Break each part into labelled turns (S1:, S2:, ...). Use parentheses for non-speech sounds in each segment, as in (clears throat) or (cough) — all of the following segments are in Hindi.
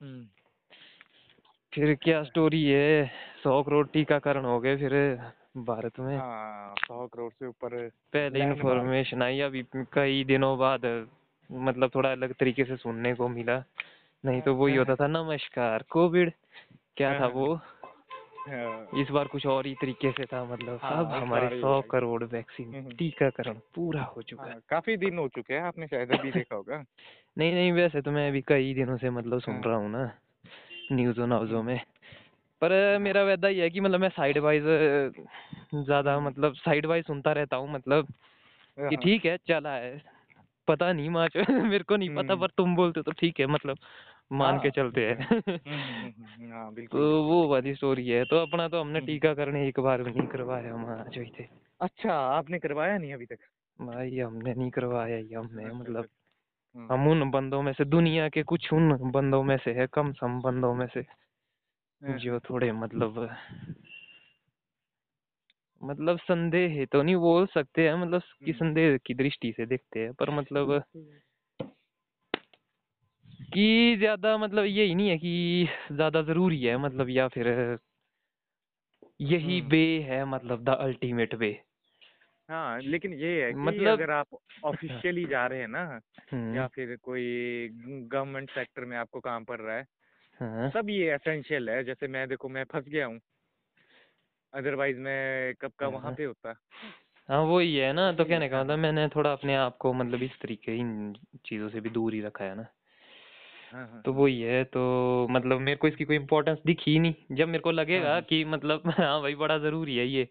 S1: हम्म।
S2: फिर क्या स्टोरी है? सौ करोड़ टीकाकरण हो गए फिर भारत में।
S1: हाँ सौ करोड़ से ऊपर
S2: पहले इन्फॉर्मेशन आई अभी कई दिनों बाद मतलब थोड़ा अलग तरीके से सुनने को मिला। नहीं तो वही होता था नमस्कार कोविड क्या था वो?
S1: हाँ,
S2: इस बार कुछ और ही तरीके से था मतलब
S1: हाँ,
S2: अब हमारे सौ करोड़ वैक्सीन
S1: हम्म।
S2: टीकाकरण पूरा हो चुका है
S1: हाँ, काफ़ी दिन हो चुके हैं आपने शायद अभी देखा होगा (laughs)
S2: नहीं नहीं वैसे तो मैं अभी कई दिनों से मतलब सुन
S1: हाँ।
S2: रहा हूँ ना न्यूज़ों नाउज़ों
S1: हम्म।
S2: में पर मेरा वैदा ये है कि मतलब मैं साइड वाइज ज़्यादा
S1: हम्म।
S2: मतलब साइड वाइज सुनता रहता हूँ मतलब कि
S1: हाँ,
S2: ठीक है चला है पता नहीं माच (laughs) मेरे को नहीं पता
S1: हम्म।
S2: पर तुम बोलते हो तो ठीक है मतलब मान के
S1: हाँ,
S2: चलते हैं। (laughs)
S1: हम्म, हम्म, हम्म, हाँ
S2: तो वो वाली स्टोरी है तो अपना तो हमने। टीकाकरण एक बार भी नहीं करवाया वहाँ जो थे।
S1: अच्छा आपने करवाया नहीं अभी तक?
S2: भाई हमने नहीं करवाया ही हमने
S1: अच्छा,
S2: मतलब
S1: अच्छा, हाँ,
S2: हम उन बंदों में से दुनिया के कुछ उन बंदों में से है कम सम बंदों में से जो थोड़े मतलब मतलब संदेह तो नहीं बोल सकते हैं मतलब कि। संदेह की दृष्टि से देखते हैं पर मतलब कि ज़्यादा मतलब यही नहीं है कि ज़्यादा ज़रूरी है मतलब या फिर यही
S1: हम्म।
S2: वे है मतलब द अल्टीमेट वे
S1: हाँ लेकिन ये है कि
S2: मतलब-
S1: अगर आप ऑफिशियली जा रहे हैं ना (laughs)
S2: हम्म,
S1: या फिर कोई गवर्नमेंट सेक्टर में आपको काम पड़ रहा है
S2: हाँ,
S1: सब ये एसेंशियल है जैसे मैं देखो मैं फंस गया हूँ अदरवाइज़ मैं कब का वहाँ
S2: हाँ।
S1: पे होता
S2: हाँ वही है ना तो कहने का
S1: हाँ।
S2: मतलब मैंने थोड़ा अपने आप को मतलब इस तरीके इन चीज़ों से भी दूर ही रखा है ना
S1: हाँ हाँ
S2: तो वो वही है तो मतलब मेरे को इसकी कोई इम्पोर्टेंस दिखी ही नहीं। जब मेरे को लगेगा
S1: हाँ।
S2: कि मतलब (laughs) हाँ भाई बड़ा ज़रूरी है ये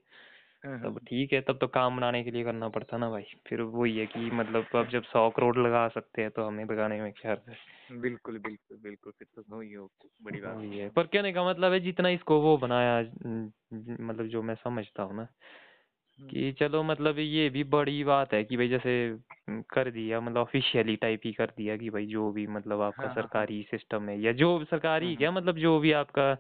S1: हाँ, हाँ,
S2: तब ठीक है तब तो काम बनाने के लिए करना पड़ता ना भाई। फिर वही है कि मतलब अब जब सौ करोड़ लगा सकते हैं तो हमें लगाने में क्या है।
S1: बिल्कुल बिल्कुल बिल्कुल फिर तो वही हो बड़ी बात
S2: है पर कहने का मतलब है जितना इसको वो बनाया मतलब जो मैं समझता हूँ ना कि चलो मतलब ये भी बड़ी बात है कि भाई जैसे कर दिया मतलब ऑफिशियली टाइप ही कर दिया कि भाई जो भी मतलब आपका
S1: हाँ, हाँ, हाँ।
S2: सरकारी सिस्टम है या जो सरकारी
S1: हाँ,
S2: क्या मतलब जो भी आपका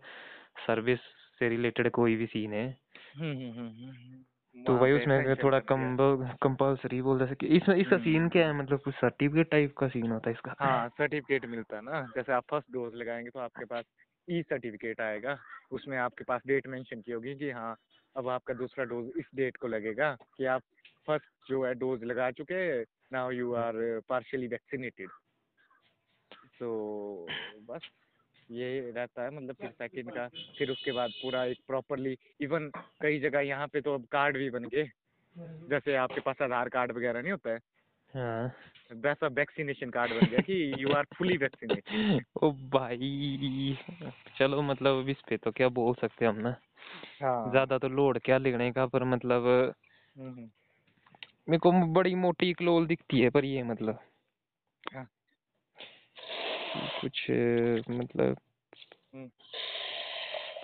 S2: सर्विस से रिलेटेड कोई भी सीन है।
S1: हम्म, हम्म, हम्म, हम्म,
S2: तो भाई उसमें थोड़ा। कम कंपल्सरी बोल सके इसमें इसका
S1: हम्म,
S2: सीन
S1: हम्म,
S2: क्या है मतलब कुछ सर्टिफिकेट टाइप का सीन होता है इसका?
S1: हाँ सर्टिफिकेट मिलता है ना। जैसे आप फ़र्स्ट डोज लगाएँगे तो आपके पास ई सर्टिफिकेट आएगा। उसमें आपके पास डेट मेंशन की होगी कि हाँ अब आपका दूसरा डोज इस डेट को लगेगा कि आप फ़र्स्ट जो है डोज लगा चुके हैं, now you are partially vaccinated. तो बस ये रहता है मतलब फिर सेकेंड का फिर उसके बाद पूरा एक प्रॉपरली इवन कई जगह यहाँ पे तो अब कार्ड भी बन गए। जैसे आपके पास आधार कार्ड वगैरह नहीं होता हाँ वैसा वैक्सीनेशन कार्ड बन गया कि यू आर फुली वैक्सीनेटेड
S2: ओ भाई चलो मतलब अब इस पे तो क्या बोल सकते हैं हम ना।
S1: हाँ।
S2: ज़्यादा तो लोड क्या लिखने का पर मतलब
S1: हम्म, हम्म,
S2: मेरे को बड़ी मोटी क्लोल दिखती है पर ये मतलब
S1: हाँ।
S2: कुछ मतलब
S1: हम्म,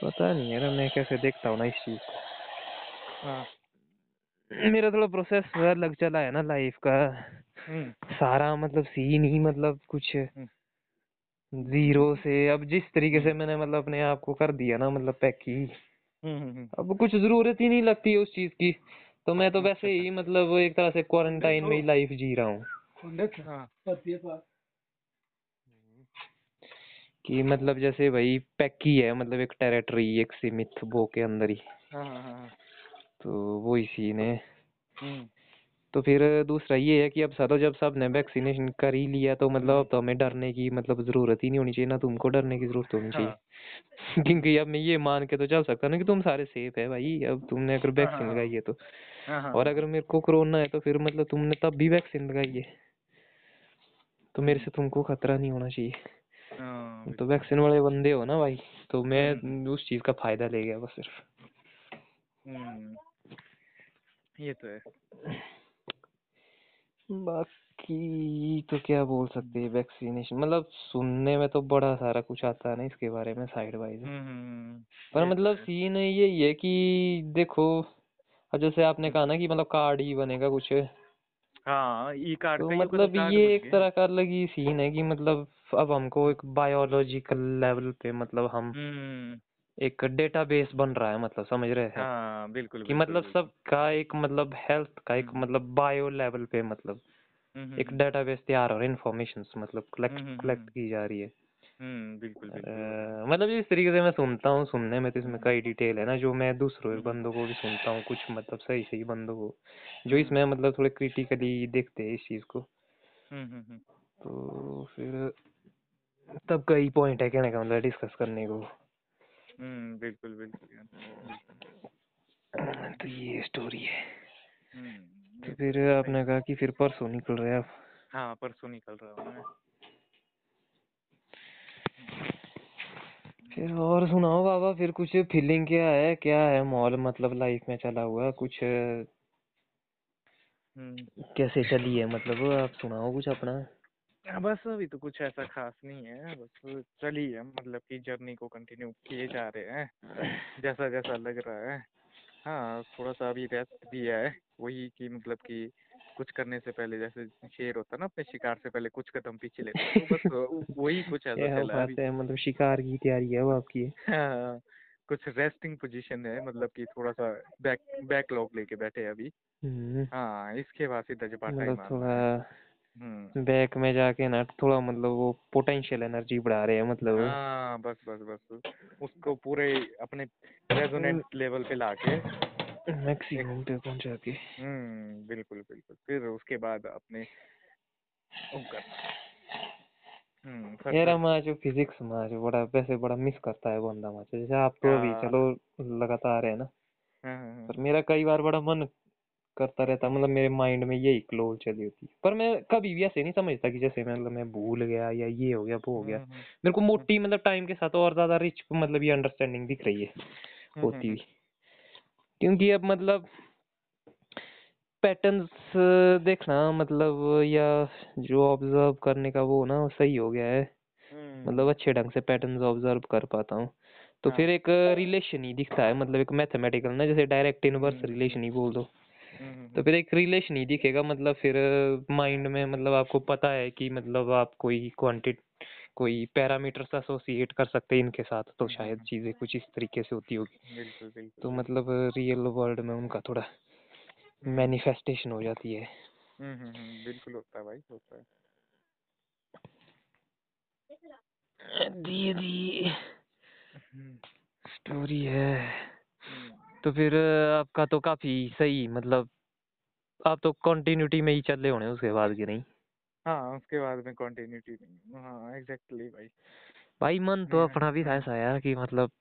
S2: पता नहीं यार मैं कैसे देखता हूँ ना इस चीज़ को।
S1: हाँ।
S2: मेरा थोड़ा प्रोसेस अलग चला है ना लाइफ का।
S1: हम्म,
S2: सारा मतलब सीन ही मतलब कुछ
S1: हम्म।
S2: ज़ीरो से अब जिस तरीके से मैंने मतलब अपने आप को कर दिया ना मतलब पैक की
S1: हम्म, हम्म, हम्म।
S2: अब कुछ ज़रूरत ही नहीं लगती उस चीज़ की। तो मैं तो वैसे ही (laughs) मतलब एक तरह से क्वारंटाइन में ही लाइफ जी रहा हूँ।
S1: हाँ
S2: कि मतलब जैसे भाई पैक ही है मतलब एक टेरिटरी एक सीमित वो के अंदर ही
S1: हाँ हाँ हाँ।
S2: तो वो सीन है।
S1: हम्म,
S2: तो फिर दूसरा ये है कि अब सब जब सबने वैक्सीनेशन कर ही लिया तो मतलब अब तो हमें डरने की मतलब ज़रूरत ही नहीं होनी चाहिए ना तुमको डरने की ज़रूरत होनी चाहिए।
S1: हाँ। (laughs)
S2: क्योंकि अब मैं ये मान के तो चल सकता ना कि तुम सारे सेफ़ है भाई अब तुमने अगर वैक्सीन
S1: हाँ,
S2: लगाई है तो।
S1: हाँ हाँ।
S2: और अगर मेरे को कोरोना है तो फिर मतलब तुमने तब भी वैक्सीन लगाई है। तो मेरे से तुमको खतरा नहीं होना चाहिए। तो वैक्सीन वाले बंदे हो ना भाई तो मैं
S1: हम्म।
S2: उस चीज़ का फ़ायदा ले गया बस सिर्फ़।
S1: हम्म, ये तो है।
S2: बाकी तो क्या बोल सकते हैं वैक्सीनेशन मतलब सुनने में तो बड़ा सारा कुछ आता है ना इसके बारे में साइड वाइज
S1: हम्म, हम्म,
S2: पर
S1: ये तो
S2: मतलब। सीन यही है कि देखो अब जैसे आपने कहा ना कि मतलब कार्ड ही बनेगा कुछ।
S1: हाँ ई कार्ड
S2: तो मतलब ये एक तरह का अलग ही सीन है कि मतलब अब हमको एक बायोलॉजिकल लेवल पे मतलब हम
S1: हम्म।
S2: एक डेटाबेस बन रहा है मतलब समझ रहे हैं
S1: हाँ बिल्कुल
S2: कि
S1: बिल्कुल,
S2: मतलब
S1: बिल्कुल।
S2: सबका एक मतलब हेल्थ का एक
S1: हम्म।
S2: मतलब बायो लेवल पे मतलब
S1: हम्म,
S2: एक
S1: हम्म,
S2: डेटाबेस तैयार हो रहा है इन्फॉर्मेशन मतलब कलेक्ट
S1: हम्म, हम्म,
S2: कलेक्ट
S1: हम्म।
S2: की जा रही है
S1: हम्म बिल्कुल बिल्कुल
S2: अ, मतलब इस तरीके से मैं सुनता हूँ सुनने में तो इसमें
S1: हम्म।
S2: कई डिटेल है ना जो मैं दूसरों
S1: हम्म।
S2: बंदों को भी सुनता हूँ कुछ मतलब सही सही बंदों को जो
S1: हम्म।
S2: इसमें मतलब थोड़े क्रिटिकली देखते हैं इस चीज़ को
S1: हम्म हम्म हम्म
S2: तो फिर तब कई पॉइंट है कहने का मतलब डिस्कस करने को
S1: हम्म बिल्कुल बिल्कुल
S2: तो ये स्टोरी है।
S1: हम्म
S2: तो फिर आपने कहा कि फिर परसों निकल रहे आप।
S1: हाँ परसों निकल रहा हूँ
S2: फिर और सुनाओ बाबा फिर कुछ फीलिंग क्या है? क्या है माहौल मतलब लाइफ में चला हुआ? कुछ
S1: हम्म।
S2: कैसे चली है? मतलब आप सुनाओ कुछ अपना।
S1: बस अभी तो कुछ ऐसा खास नहीं है बस चल ही है मतलब कि जर्नी को कंटिन्यू किए जा रहे हैं जैसा जैसा लग रहा है। हाँ थोड़ा सा अभी रेस्ट भी है वही कि मतलब कि कुछ करने से पहले जैसे शेर होता ना अपने शिकार से पहले कुछ कदम पीछे लेते है तो बस (laughs) वही कुछ ऐसा चला है अभी।
S2: मतलब शिकार की तैयारी है वो आपकी।
S1: हाँ कुछ रेस्टिंग पोजीशन है मतलब कि थोड़ा सा बैक बैकलॉग लेके बैठे हैं अभी।
S2: हम्म।
S1: हाँ इसके बाद सीधा जपाटा
S2: मतलब थोड़ा बैक में जाके ना थोड़ा मतलब वो पोटेंशियल एनर्जी बढ़ा रहे हैं मतलब।
S1: हाँ बस बस बस। उसको पूरे अपने रेजोनेंट लेवल पे लाके।
S2: मैक्सिमम पे पहुँचा के
S1: हम्म बिल्कुल बिल्कुल। फिर उसके बाद अपने हम्म
S2: यार
S1: फर्दर
S2: जो फिजिक्स में जो बड़ा वैसे बड़ा मिस करता है बंदा मुझे जैसे आप तो अभी
S1: हाँ।
S2: चलो लगातार है ना।
S1: हाँ हाँ,
S2: पर मेरा कई बार बड़ा मन करता रहता मतलब मेरे माइंड में यही क्लोज चली होती। पर मैं कभी भी ऐसे नहीं समझता कि जैसे मतलब मैं भूल गया या ये हो गया वो हो गया।
S1: हम्म, हम्म,
S2: मेरे को मोटी मतलब टाइम के साथ और ज़्यादा रिच मतलब ये अंडरस्टैंडिंग दिख रही है
S1: हम्म,
S2: होती
S1: हम्म,
S2: हुई। क्योंकि अब मतलब पैटर्न्स देखना मतलब या जो ऑब्ज़र्व करने का वो ना सही हो गया है।
S1: हम्म,
S2: मतलब अच्छे ढंग से पैटर्न्स ऑब्ज़र्व कर पाता हूँ। तो
S1: हाँ,
S2: फिर एक रिलेशन ही दिखता है मतलब एक मैथमेटिकल ना जैसे डायरेक्ट इनवर्स
S1: हम्म,
S2: रिलेशन ही बोल दो।
S1: हम्म, हम्म,
S2: तो फिर एक रिलेशन ही दिखेगा मतलब फिर माइंड में मतलब आपको पता है कि मतलब आप कोई क्वांटिट कोई पैरामीटर्स एसोसिएट कर सकते हैं इनके साथ तो
S1: हम्म,
S2: शायद
S1: हम्म,
S2: चीज़ें कुछ इस तरीके से होती होगी।
S1: बिल्कुल बिल्कुल
S2: तो मतलब रियल वर्ल्ड में उनका थोड़ा
S1: हम्म,
S2: मैनिफेस्टेशन हो जाती है।
S1: हम्म, हम्म, हम्म, बिल्कुल होता है भाई होता है।
S2: दी दी
S1: हम्म,
S2: स्टोरी है।
S1: हम्म,
S2: तो फिर आपका तो काफ़ी सही मतलब आप तो कंटिन्यूटी में ही चल रहे होने उसके बाद की नहीं?
S1: हाँ उसके बाद में कंटिन्यूटी नहीं हाँ। एग्जैक्टली भाई।
S2: भाई मन तो
S1: हम्म,
S2: अपना भी था ऐसा यार कि मतलब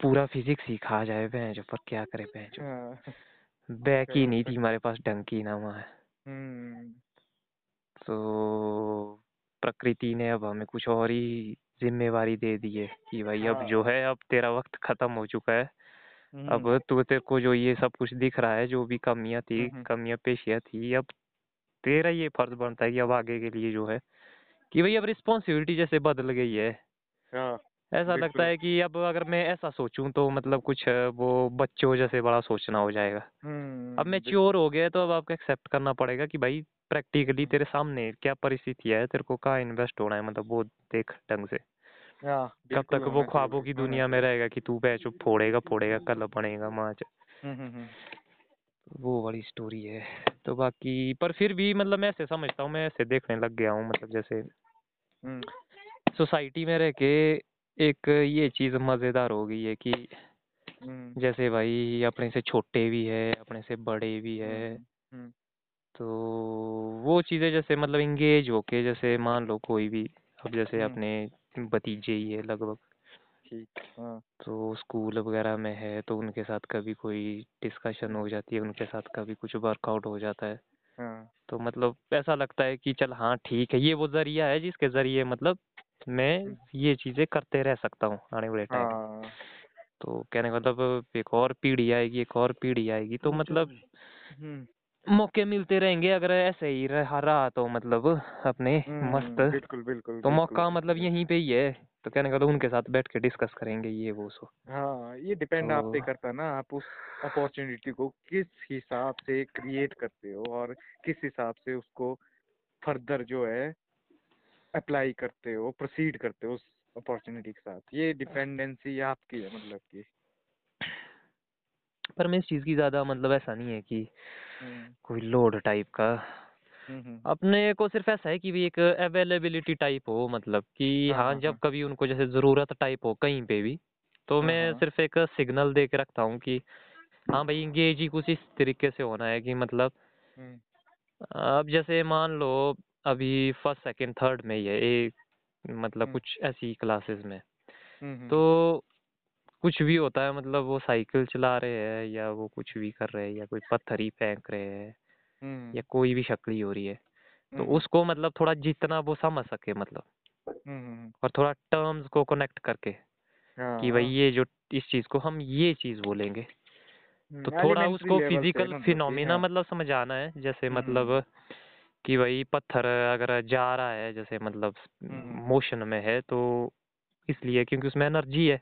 S2: पूरा फिजिक्स ही खा जाए भैंस पर क्या करे भैंस?
S1: हाँ।
S2: बैक ही नहीं थी हमारे पास डंकी ना वहाँ।
S1: हम्म।
S2: तो प्रकृति ने अब हमें कुछ और ही जिम्मेवारी दे दी है कि भाई अब जो
S1: हाँ
S2: है अब तेरा वक्त खत्म हो चुका है। अब
S1: हम्म।
S2: तू तेरे को जो ये सब कुछ दिख रहा है जो भी कमियाँ थी
S1: हम्म, हम्म,
S2: कमियाँ पेशियाँ थी अब तेरा ये फ़र्ज़ बनता है कि अब आगे के लिए जो है कि भाई अब रिस्पॉन्सिबिलिटी जैसे बदल गई है।
S1: हाँ
S2: ऐसा लगता है कि अब अगर मैं ऐसा सोचूं तो मतलब कुछ वो बच्चों जैसे बड़ा सोचना हो जाएगा। अब
S1: हम्म
S2: मैच्योर हो गया है तो अब आपको एक्सेप्ट करना पड़ेगा कि भाई प्रैक्टिकली तेरे सामने क्या परिस्थिति है तेरे को कहाँ इन्वेस्ट होना है मतलब वो देख ढंग से।
S1: हाँ
S2: कब तक वो ख्वाबों की दुनिया में रहेगा कि तू बैच फोड़ेगा फोड़ेगा कल बनेगा माच
S1: हम्म हम्म हम्म।
S2: वो बड़ी स्टोरी है। तो बाकी पर फिर भी मतलब मैं ऐसे समझता हूँ मैं ऐसे देखने लग गया हूँ मतलब जैसे
S1: हम्म।
S2: सोसाइटी में रह के एक ये चीज़ मज़ेदार हो गई है कि
S1: हम्म।
S2: जैसे भाई अपने से छोटे भी है अपने से बड़े भी है।
S1: हम्म हम्म
S2: तो वो चीज़ें जैसे मतलब इंगेज होके जैसे मान लो कोई भी अब जैसे
S1: हम्म,
S2: अपने भतीजे ही है लगभग।
S1: ठीक हाँ।
S2: तो स्कूल वगैरह में है तो उनके साथ कभी कोई डिस्कशन हो जाती है उनके साथ कभी कुछ वर्कआउट हो जाता है।
S1: हाँ।
S2: तो मतलब ऐसा लगता है कि चल हाँ ठीक है ये वो ज़रिया है जिसके ज़रिए मतलब मैं ये चीज़ें करते रह सकता हूँ आने वाले टाइम
S1: हाँ।
S2: तो कहने का मतलब एक और पीढ़ी आएगी एक और पीढ़ी आएगी तो मतलब मौके मिलते रहेंगे अगर ऐसे ही रहा रहा तो मतलब अपने मस्त।
S1: हम्म बिल्कुल बिल्कुल
S2: तो मौका मतलब यहीं पे ही है। तो कहने का तो उनके साथ बैठ के डिस्कस करेंगे ये वो सो।
S1: हाँ ये डिपेंड आप
S2: तो
S1: पे करता है ना आप उस अपॉर्चुनिटी को किस हिसाब से क्रिएट करते हो और किस हिसाब से उसको फर्दर जो है अप्लाई करते हो प्रोसीड करते हो उस अपॉर्चुनिटी के साथ। ये डिपेंडेंसी आपकी है मतलब कि।
S2: पर मैं इस चीज़ की ज़्यादा मतलब ऐसा नहीं है कि
S1: हम्म।
S2: कोई लोड टाइप का।
S1: हम्म, हम्म,
S2: अपने को सिर्फ़ ऐसा है कि भी एक अवेलेबिलिटी टाइप हो मतलब कि
S1: हाँ,
S2: हाँ
S1: हाँ,
S2: जब
S1: हाँ।
S2: कभी उनको जैसे ज़रूरत टाइप हो कहीं पे भी तो
S1: हाँ,
S2: मैं
S1: हाँ।
S2: सिर्फ़ एक सिग्नल दे के रखता हूँ कि हाँ भाई इंगेज ही कुछ इस तरीके से होना है कि मतलब
S1: हम्म,
S2: अब जैसे मान लो अभी फ़र्स्ट सेकंड थर्ड में ही है एक मतलब
S1: हम्म,
S2: कुछ ऐसी क्लासेस में।
S1: हम्म, हम्म,
S2: तो कुछ भी होता है मतलब वो साइकिल चला रहे हैं या वो कुछ भी कर रहे हैं या कोई पत्थर ही फेंक रहे हैं
S1: हम्म,
S2: या कोई भी शक्ल ही रही है तो
S1: हम्म,
S2: उसको मतलब थोड़ा जितना वो समझ सके मतलब।
S1: हम्म,
S2: और थोड़ा टर्म्स को कनेक्ट करके कि भाई
S1: हाँ।
S2: ये जो इस चीज़ को हम ये चीज़ बोलेंगे। तो थोड़ा उसको फ़िज़िकल
S1: मतलब
S2: फिनोमिना
S1: हाँ।
S2: मतलब समझाना है जैसे मतलब कि भाई पत्थर अगर जा रहा है जैसे मतलब मोशन में है तो इसलिए क्योंकि उसमें एनर्जी है।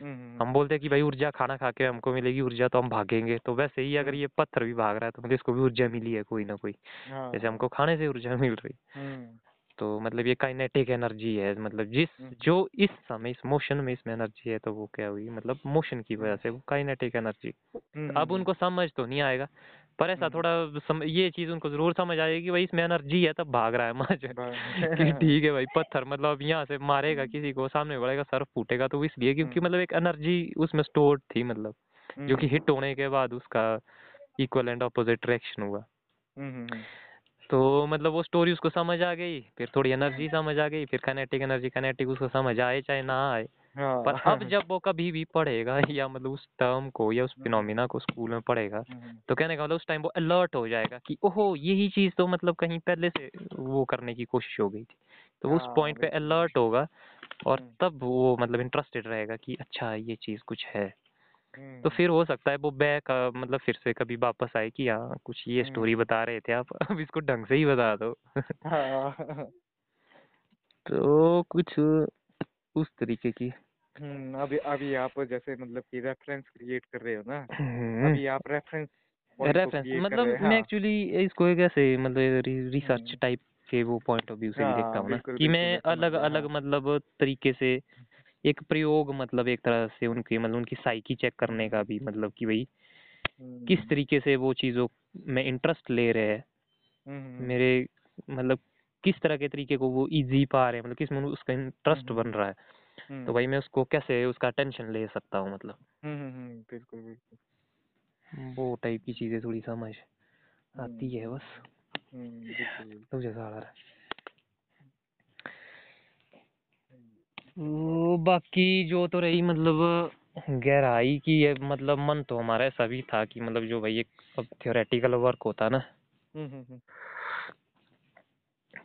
S2: हम बोलते हैं कि भाई ऊर्जा खाना खा के हमको मिलेगी ऊर्जा तो हम भागेंगे। तो वैसे ही अगर
S1: हम्म,
S2: ये पत्थर भी भाग रहा है तो मतलब इसको भी ऊर्जा मिली है कोई ना कोई।
S1: हाँ
S2: जैसे
S1: हाँ।
S2: हमको खाने से ऊर्जा मिल रही।
S1: हम्म,
S2: तो मतलब ये काइनेटिक एनर्जी है मतलब जिस
S1: हम्म,
S2: जो इस समय इस मोशन में इसमें एनर्जी है तो वो क्या हुई? मतलब मोशन की वजह
S1: हम्म,
S2: से वो काइनेटिक एनर्जी
S1: हम्म,
S2: अब उनको समझ तो नहीं आएगा। पर ऐसा
S1: हम्म,
S2: थोड़ा सम, ये चीज़ उनको ज़रूर समझ आएगी कि भाई इसमें एनर्जी है तब भाग रहा है माज (laughs) कि (laughs) ठीक है भाई पत्थर मतलब अब यहाँ से मारेगा किसी को सामने बढ़ेगा सर फूटेगा तो इसलिए क्योंकि
S1: हम्म,
S2: मतलब एक एनर्जी उसमें स्टोर्ड थी मतलब जो कि
S1: हम्म,
S2: हिट होने के बाद उसका इक्वल एंड ऑपोजिट रिएक्शन हुआ।
S1: हम्म, हम्म,
S2: तो मतलब वो स्टोरी उसको समझ आ गई फिर थोड़ी
S1: हम्म,
S2: एनर्जी समझ आ गई फिर काइनेटिक एनर्जी काइनेटिक उसको समझ आए चाहे ना आए। पर
S1: हाँ
S2: अब (laughs) जब वो कभी भी पढ़ेगा (laughs) या मतलब उस टर्म को या उस
S1: हम्म,
S2: फिनोमिना को स्कूल में पढ़ेगा
S1: हम्म,
S2: तो कहने का मतलब उस टाइम वो अलर्ट हो जाएगा कि ओहो यही चीज़ तो मतलब कहीं पहले से वो करने की कोशिश हो गई थी। तो वो उस
S1: हाँ
S2: पॉइंट पे अलर्ट होगा और
S1: हम्म,
S2: तब वो मतलब इंटरेस्टेड रहेगा कि अच्छा ये चीज़ कुछ है। तो
S1: हम्म,
S2: फिर हो सकता है वो बैक मतलब फिर से कभी वापस आए कि हाँ कुछ ये
S1: हम्म,
S2: स्टोरी बता रहे थे आप (laughs) अब इसको ढंग से ही बता दो।
S1: हाँ।
S2: तो कुछ उस तरीके की।
S1: हम्म, अभी अभी आप जैसे मतलब कि रेफरेंस क्रिएट कर रहे हो ना
S2: हम्म।
S1: अभी आप रेफरेंस
S2: रेफरेंस मतलब
S1: हैं
S2: मैं
S1: हाँ।
S2: एक्चुअली इसको एक ऐसे मतलब रिसर्च
S1: हम्म,
S2: टाइप के वो पॉइंट ऑफ़ व्यू से भी देखता
S1: हाँ
S2: हूँ ना कि मैं अलग अलग
S1: हाँ।
S2: मतलब तरीके से एक प्रयोग मतलब एक तरह से उनकी मतलब उनकी साइकी चेक करने का भी मतलब कि भाई किस तरीके से वो चीज़ों में इंटरेस्ट ले रहे हैं। मेरे मतलब किस तरह के तरीके को वो इजी पा रहे हैं? मतलब किसमें उसका इंटरेस्ट
S1: हम्म,
S2: बन रहा है?
S1: हम्म,
S2: तो भाई मैं उसको कैसे उसका अटेंशन ले सकता हूँ मतलब?
S1: हम्म, हम्म, बिल्कुल बिल्कुल।
S2: वो टाइप की चीज़ें थोड़ी समझ आती है बस। तो जैसा आ रहा है। बाकी जो तो रही मतलब गहराई की है मतलब मन तो हमारा ऐसा भी था कि मतलब जो भाई एक थियोरेटिकल वर्क होता ना।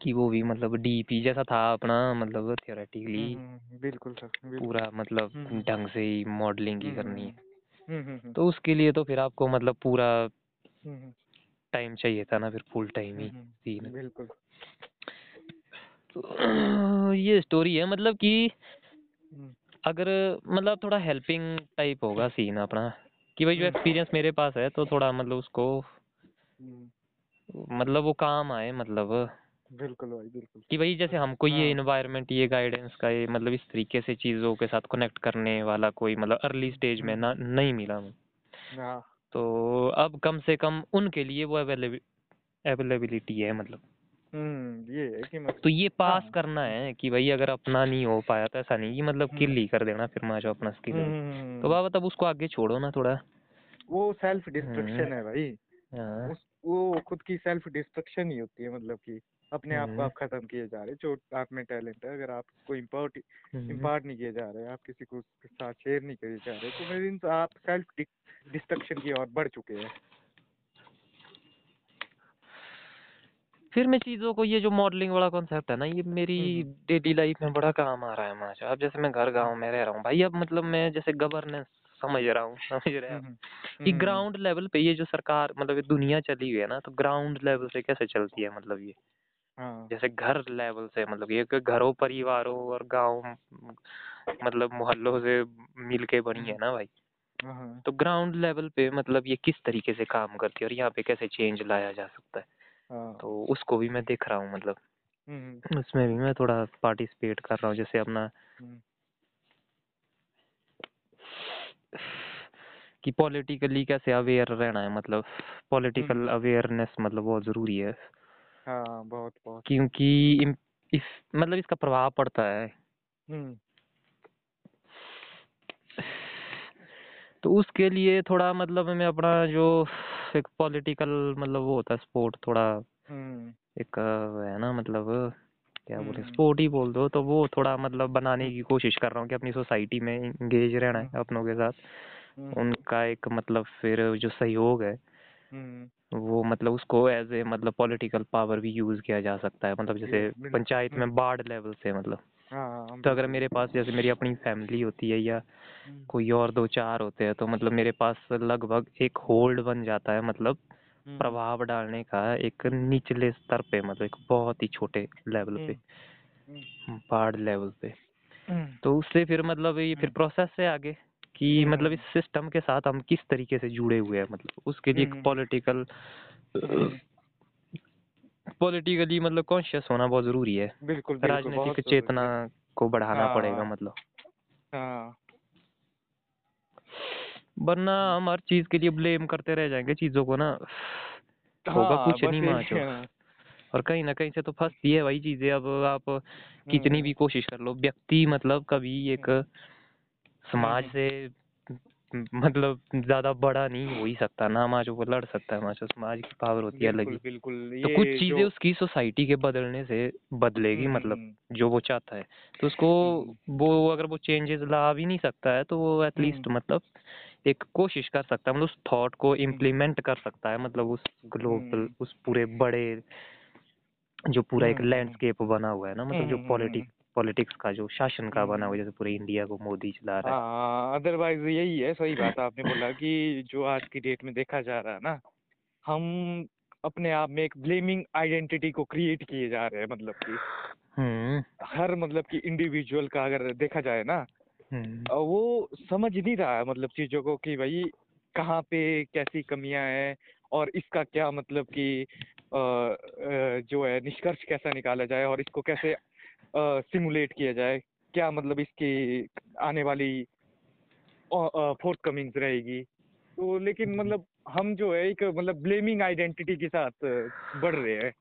S2: कि वो भी मतलब डीपी जैसा था अपना मतलब थियोरेटिकली
S1: हम्म, हम्म, बिल्कुल सर बिल्कुल।
S2: पूरा मतलब
S1: हम्म,
S2: ढंग से ही मॉडलिंग ही
S1: हम्म,
S2: करनी है।
S1: हम्म, हम्म, हम्म,
S2: तो उसके लिए तो फिर आपको मतलब पूरा
S1: हम्म,
S2: टाइम चाहिए था ना फिर फुल टाइम ही
S1: हम्म,
S2: सीन
S1: हम्म, बिल्कुल।
S2: तो (clears throat) ये स्टोरी है मतलब कि
S1: हम्म,
S2: अगर मतलब थोड़ा हेल्पिंग टाइप होगा सीन अपना कि भाई जो
S1: हम्म,
S2: एक्सपीरियंस मेरे पास है तो थोड़ा मतलब उसको
S1: हम्म,
S2: मतलब वो काम आए मतलब।
S1: बिल्कुल भाई बिल्कुल।
S2: कि भाई जैसे हमको ये
S1: हाँ।
S2: इन्वायरमेंट ये गाइडेंस का ये मतलब इस तरीके से चीज़ों के साथ कनेक्ट करने वाला कोई मतलब अर्ली स्टेज में
S1: हम्म,
S2: ना नहीं मिला
S1: हाँ।
S2: तो अब कम से कम उनके लिए वो अवेलेबिलिटी है मतलब।
S1: हम्म ये है कि
S2: तो
S1: मतलब
S2: ये पास
S1: हाँ।
S2: करना है कि भाई अगर अपना नहीं हो पाया तो ऐसा नहीं कि मतलब
S1: हम्म,
S2: किल ही कर देना फिर मैं जो अपना स्किल
S1: हम्म,
S2: है
S1: हम्म,
S2: तो
S1: हम्म,
S2: बाबा तब उसको आगे छोड़ो ना थोड़ा।
S1: वो सेल्फ
S2: हम्म,
S1: डिस्ट्रक्शन है भाई।
S2: हाँ,
S1: उस वो खुद की सेल्फ डिस्ट्रक्शन ही होती है मतलब कि अपने आप को
S2: हम्म,
S1: आप खत्म किए जा रहे जो आप में टैलेंट है अगर आप को इम्पोर्ट
S2: हम्म।
S1: इम्पार्ट नहीं किए जा रहे आप किसी को साथ शेयर नहीं किए जा रहे तो मेरे इन आप सेल्फ डिस्ट्रक्शन की ओर बढ़ चुके हैं।
S2: फिर मैं चीज़ों को ये जो मॉडलिंग वाला कॉन्सेप्ट है ना ये मेरी
S1: हम्म, हम्म,
S2: डेली लाइफ में बड़ा काम आ रहा है माशा। अब जैसे मैं घर गाँव में रह रहा हूँ भाई अब मतलब मैं जैसे गवर्नेंस समझ रहा हूँ (laughs) समझ रहे हैं कि ग्राउंड लेवल पे ये जो सरकार मतलब ये दुनिया चली हुई है ना तो ग्राउंड लेवल से कैसे चलती है मतलब ये?
S1: हाँ।
S2: जैसे घर लेवल से मतलब ये कि घरों परिवारों और गाँव मतलब मोहल्लों से मिल के बनी है
S1: हम्म,
S2: ना भाई?
S1: हाँ हाँ,
S2: तो ग्राउंड लेवल पे मतलब ये किस तरीके से काम करती है और यहाँ पे कैसे चेंज लाया जा सकता है?
S1: हाँ।
S2: तो उसको भी मैं देख रहा हूँ मतलब।
S1: हम्म,
S2: उसमें भी मैं थोड़ा पार्टिसिपेट कर रहा हूँ जैसे अपना
S1: हम्म,
S2: कि पॉलिटिकली कैसे अवेयर रहना है मतलब
S1: हम्म,
S2: पॉलिटिकल अवेयरनेस मतलब बहुत ज़रूरी है।
S1: हाँ बहुत बहुत।
S2: क्योंकि इस मतलब इसका प्रभाव पड़ता है।
S1: हम्म।
S2: तो उसके लिए थोड़ा मतलब मैं अपना जो एक पॉलिटिकल मतलब वो होता है स्पोर्ट थोड़ा
S1: हम्म।
S2: एक है ना मतलब क्या बोले
S1: हम्म।
S2: स्पोर्ट ही बोल दो तो वो थोड़ा मतलब बनाने की कोशिश कर रहा हूँ कि अपनी सोसाइटी में इंगेज रहना है अपनों के साथ।
S1: हम्म,
S2: उनका एक मतलब फिर जो सहयोग है
S1: हम्म
S2: वो मतलब उसको एज ए मतलब पॉलिटिकल पावर भी यूज़ किया जा सकता है। मतलब जैसे पंचायत में वार्ड लेवल से मतलब।
S1: हाँ
S2: तो अगर मेरे पास जैसे मेरी अपनी फैमिली होती है या
S1: हम्म,
S2: कोई और दो चार होते हैं तो मतलब मेरे पास लगभग एक होल्ड बन जाता है मतलब
S1: हम्म,
S2: प्रभाव डालने का एक निचले स्तर पे मतलब एक बहुत ही छोटे लेवल पे।
S1: हम्म,
S2: वार्ड लेवल पे।
S1: हम्म,
S2: तो उससे फिर मतलब ये फिर
S1: हम्म।
S2: प्रोसेस है आगे। कि
S1: हम्म,
S2: मतलब इस सिस्टम के साथ हम किस तरीके से जुड़े हुए हैं मतलब उसके लिए एक
S1: हम्म,
S2: पॉलिटिकल
S1: हम्म,
S2: पॉलिटिकली मतलब कॉन्शियस होना बहुत ज़रूरी है।
S1: बिल्कुल बिल्कुल
S2: राजनीतिक चेतना को बढ़ाना
S1: हाँ,
S2: पड़ेगा मतलब।
S1: हाँ।
S2: वरना हम हर चीज़ के लिए ब्लेम करते रह जाएँगे चीज़ों को ना। होगा
S1: हाँ,
S2: कुछ नहीं माचो। और कहीं ना कहीं से तो फंसती है वही चीज़ें अब आप कितनी भी कोशिश कर लो व्यक्ति मतलब कभी एक समाज
S1: हम्म,
S2: से मतलब ज़्यादा बड़ा नहीं हो ही सकता ना माचो वो लड़ सकता है माचो समाज की पावर होती है अलग
S1: बिल्कुल
S2: ही।
S1: बिल्कुल।
S2: तो कुछ चीज़ें उसकी सोसाइटी के बदलने से बदलेगी
S1: हम्म,
S2: मतलब
S1: हम्म,
S2: जो वो चाहता है। तो उसको वो अगर वो चेंजेस ला भी नहीं सकता है तो वो एटलीस्ट मतलब एक कोशिश कर सकता है मतलब उस थॉट को इम्प्लीमेंट कर सकता है मतलब उस ग्लोबल उस पूरे बड़े जो पूरा एक लैंडस्केप बना हुआ है ना मतलब जो
S1: हम्म,
S2: पॉलिटिक्स का जो शासन का बना हुआ
S1: हम्म।
S2: जैसे पूरे इंडिया को मोदी चला रहा है।
S1: हाँ अदरवाइज़ यही है सही (laughs) बात आपने बोला कि जो आज की डेट में देखा जा रहा है ना हम अपने आप में एक ब्लेमिंग आइडेंटिटी को क्रिएट किए जा रहे हैं मतलब कि
S2: हम्म।
S1: हर मतलब कि इंडिविजुअल का अगर देखा जाए ना
S2: हम्म।
S1: वो समझ नहीं रहा है मतलब चीज़ों को कि भाई कहाँ पे कैसी कमियाँ हैं और इसका क्या मतलब कि जो है निष्कर्ष कैसा निकाला जाए और इसको कैसे सिमुलेट किया जाए क्या मतलब इसकी आने वाली फोर्थ कमिंग्स रहेगी? तो लेकिन मतलब हम जो है एक मतलब ब्लेमिंग आइडेंटिटी के साथ बढ़ रहे हैं।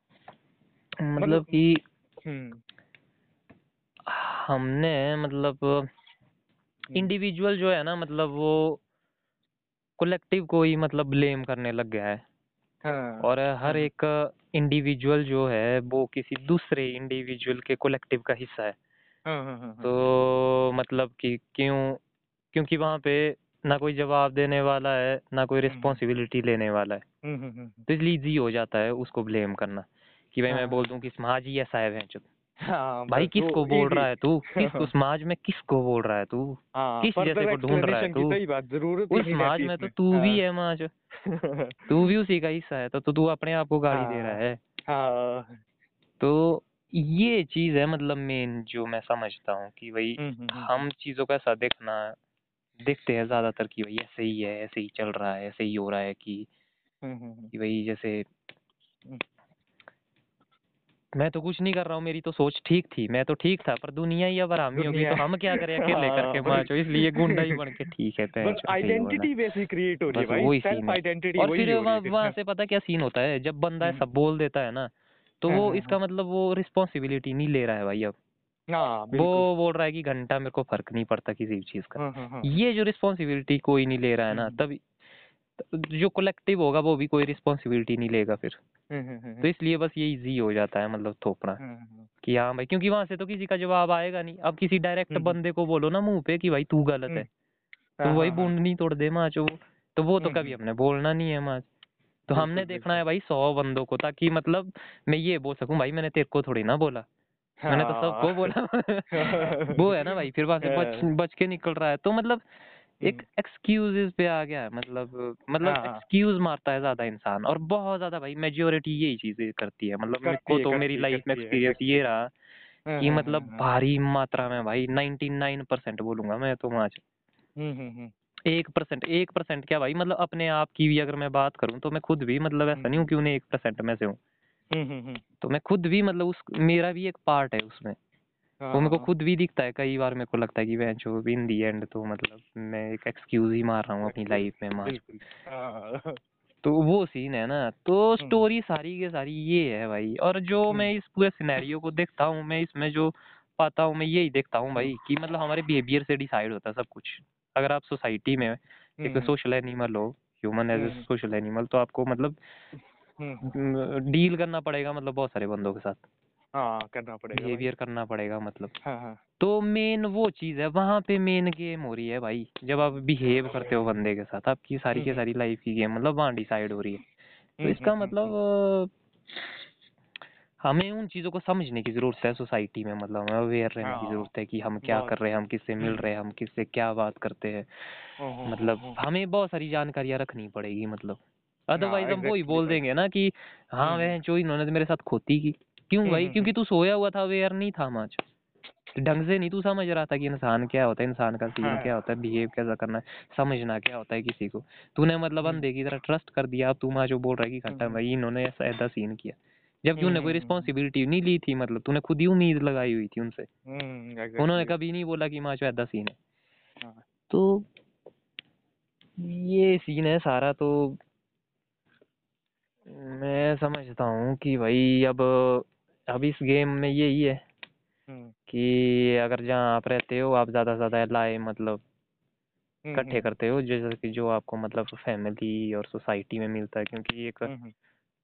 S2: मतलब कि
S1: हम्म।
S2: हमने मतलब
S1: हम्म,
S2: इंडिविजुअल जो है ना मतलब वो कलेक्टिव को ही मतलब ब्लेम करने लग गया है।
S1: हाँ।
S2: और हर
S1: हाँ,
S2: एक इंडिविजुअल जो है वो किसी दूसरे इंडिविजुअल के कलेक्टिव का हिस्सा है।
S1: हाँ हाँ हाँ
S2: तो मतलब कि क्यों क्योंकि वहाँ पे ना कोई जवाब देने वाला है ना कोई
S1: हम्म,
S2: रिस्पॉन्सिबिलिटी लेने वाला है।
S1: हम्म, हम्म, हम्म,
S2: तो इसलिए इजी हो जाता है उसको ब्लेम करना कि भाई मैं बोल दूँ कि समाज ही ऐसा है भैंचो
S1: हाँ
S2: भाई किसको बोल रहा है तू? किसको (laughs) समाज में किसको बोल रहा है तू?
S1: हाँ
S2: किस जैसे को ढूंढ रहा है तू?
S1: सही बात ज़रूरत
S2: उस समाज में तो तू भी
S1: हाँ।
S2: है माज (laughs) तू भी उसी का हिस्सा है तो, तो अपने आप को गाली दे रहा
S1: हाँ
S2: है।
S1: हाँ।
S2: तो ये चीज़ है मतलब मेन जो मैं समझता हूँ कि भाई
S1: हम्म, हम्म, हम्म,
S2: हम चीज़ों का ऐसा देखना देखते हैं ज़्यादातर कि भाई ऐसे ही है ऐसे ही चल रहा है ऐसे ही हो रहा है कि कि भाई जैसे। मैं तो कुछ नहीं कर रहा हूँ मेरी तो सोच ठीक थी। मैं तो ठीक था पर दुनिया ही अब हरामी हो
S1: दुनिया।
S2: तो हम क्या करें अकेले
S1: हाँ,
S2: करके माचो इसलिए गुंडा ही बन के ठीक है
S1: आइडेंटिटी वैसी क्रिएट हो रही है भाई सेल्फ आइडेंटिटी
S2: और फिर वहाँ से पता क्या सीन होता है जब बंदा सब बोल देता है ना तो
S1: हाँ
S2: वो
S1: हाँ
S2: इसका मतलब वो रिस्पॉन्सिबिलिटी नहीं ले रहा है भाई अब। वो बोल रहा है कि घंटा मेरे को फ़र्क नहीं पड़ता किसी भी चीज़ का। ये जो रिस्पॉन्सिबिलिटी कोई नहीं ले रहा है ना
S1: हम्म,
S2: तभी जो कलेक्टिव होगा वो भी कोई रिस्पॉन्सिबिलिटी नहीं लेगा फिर।
S1: हम्म, हम्म, हम्म,
S2: तो इसलिए बस ये इजी हो जाता है मतलब थोपना। कि हाँ भाई क्योंकि वहाँ से तो किसी का जवाब आएगा नहीं। अब किसी डायरेक्ट बंदे को बोलो ना मुँह पे कि भाई तू गलत है। तो
S1: हाँ
S2: वही
S1: हाँ हाँ
S2: बूंद नहीं तोड़ दे माच वो। तो वो तो कभी हमने बोलना नहीं है माच। तो हमने देखना है भाई सौ बंदों को ताकि मतलब मैं ये बोल सकूँ भाई मैंने तेरे को थोड़ी ना बोला। मैंने तो सबको बोला। (laughs) वो है ना भाई फिर वहाँ से बच बच के निकल रहा है। तो मतलब एक
S1: हम्म,
S2: एक्सक्यूजेस पे आ गया है मतलब मतलब
S1: हाँ।
S2: एक्सक्यूज मारता है ज़्यादा इंसान और बहुत ज़्यादा भाई मेजोरिटी यही चीज़ें करती है मतलब मेरे को तो मेरी लाइफ में एक्सपीरियंस ये रहा
S1: हाँ
S2: कि
S1: हाँ हाँ
S2: मतलब
S1: हाँ
S2: भारी मात्रा में भाई 99 परसेंट बोलूँगा मैं तो आज
S1: हम्म हम्म हम्म।
S2: एक परसेंट एक परसेंट क्या भाई मतलब अपने आप की भी अगर मैं बात करूँ तो मैं खुद भी मतलब ऐसा नहीं हूँ कि उन्हें एक परसेंट में से हूँ।
S1: हम्म हम्म हम्म,
S2: तो मैं खुद भी मतलब उस मेरा भी एक पार्ट है उसमें। वो मेरे को
S1: हाँ।
S2: खुद भी दिखता है कई बार मेरे को लगता है कि मैं जो इन दी एंड तो मतलब मैं एक एक्सक्यूज ही मार रहा हूँ अपनी लाइफ में मार।
S1: हाँ।
S2: तो वो सीन है ना तो
S1: हम्म।
S2: स्टोरी सारी के सारी ये है भाई और जो मैं इस पूरे सिनेरियो को देखता हूँ मैं इसमें जो पाता हूँ मैं यही देखता हूँ भाई कि मतलब हमारे बिहेवियर से डिसाइड होता है सब कुछ। अगर आप सोसाइटी में एक
S1: हम्म,
S2: सोशल एनिमल हो human as a
S1: hmm.
S2: Social animal तो आपको मतलब
S1: हम्म,
S2: डील करना पड़ेगा मतलब बहुत सारे बंदों के साथ।
S1: हाँ करना पड़ेगा
S2: बिहेवियर करना पड़ेगा मतलब।
S1: हाँ हाँ।
S2: तो मेन वो चीज़ है वहाँ पे मेन गेम हो रही है भाई। जब आप बिहेव करते हो बंदे के साथ आपकी सारी की
S1: हम्म।
S2: सारी लाइफ की गेम मतलब वहाँ डिसाइड हो रही है। तो
S1: हम्म,
S2: इसका
S1: हम्म,
S2: मतलब हमें उन चीज़ों को समझने की ज़रूरत है सोसाइटी में मतलब हमें अवेयर रहने की
S1: हाँ,
S2: ज़रूरत है कि हम क्या कर रहे हैं हम किससे मिल
S1: हम्म।
S2: रहे हैं हम किससे क्या बात करते हैं।
S1: हम्म, हम्म,
S2: मतलब
S1: हम्म,
S2: हमें बहुत सारी जानकारियाँ रखनी पड़ेगी मतलब। अदरवाइज़ हम वही बोल देंगे ना कि हाँ
S1: हम्म।
S2: वह जो इन्होंने तो मेरे साथ खोती की। क्यों
S1: हम्म,
S2: भाई?
S1: हम्म,
S2: क्योंकि तू सोया हुआ था अवेयर नहीं था माच। तो ढंग से नहीं तू समझ रहा था कि इंसान क्या होता है इंसान का सीन
S1: हाँ।
S2: क्या होता है बिहेव कैसा करना है समझना क्या होता है किसी को। तूने मतलब
S1: हम्म।
S2: अंधे की तरह ट्रस्ट कर दिया अब तू माँ जो बोल रहा है कि
S1: हम्म।
S2: भाई इन्होंने ऐसा ऐसा सीन किया। जबकि उन्होंने कोई
S1: हम्म, हम्म,
S2: रिस्पॉन्सिबिलिटी नहीं ली थी मतलब तूने खुद ही उम्मीद लगाई हुई थी उनसे।
S1: हम्म,
S2: उन्होंने कभी नहीं बोला कि माँ जो ऐसा सीन है।
S1: हाँ।
S2: तो ये सीन है सारा तो मैं समझता हूँ कि भाई अब अब इस गेम में यही है
S1: हम्म,
S2: कि अगर जहाँ आप रहते हो आप ज़्यादा से ज़्यादा एलाय मतलब
S1: हम्म,
S2: इकट्ठे करते हो जैसे कि जो आपको मतलब फैमिली और सोसाइटी में मिलता है क्योंकि एक
S1: हम्म, हम्म,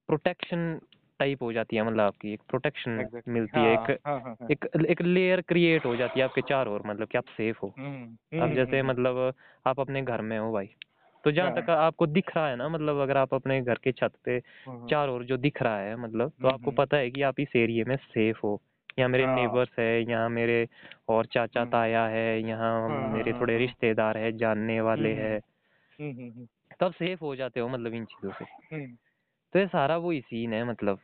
S2: प्रोटेक्शन टाइप हो जाती है मतलब आपकी एक प्रोटेक्शन
S1: exactly।
S2: मिलती है
S1: हाँ,
S2: एक
S1: हाँ, हाँ, हाँ।
S2: एक एक लेयर क्रिएट हो जाती है आपके चारों ओर मतलब कि आप सेफ़ हो।
S1: हम्म,
S2: अब
S1: हम्म,
S2: जैसे
S1: हम्म,
S2: मतलब आप अपने घर में हो भाई तो जहाँ
S1: हाँ।
S2: तक आपको दिख रहा है ना मतलब अगर आप अपने घर के छत पे
S1: हम्म,
S2: चारों ओर जो दिख रहा है मतलब तो
S1: हम्म,
S2: आपको
S1: हम्म।
S2: पता है कि आप इस एरिया में सेफ़ हो यहाँ मेरे
S1: हाँ।
S2: नेबर्स है यहाँ मेरे और चाचा
S1: हम्म।
S2: ताया है यहाँ
S1: हाँ,
S2: मेरे
S1: हाँ,
S2: थोड़े
S1: हाँ।
S2: रिश्तेदार है जानने वाले
S1: है
S2: हैं
S1: हम्म, हम्म, हम्म,
S2: तब सेफ़ हो जाते हो मतलब इन चीज़ों से
S1: हम्म।
S2: तो ये सारा वही सीन है मतलब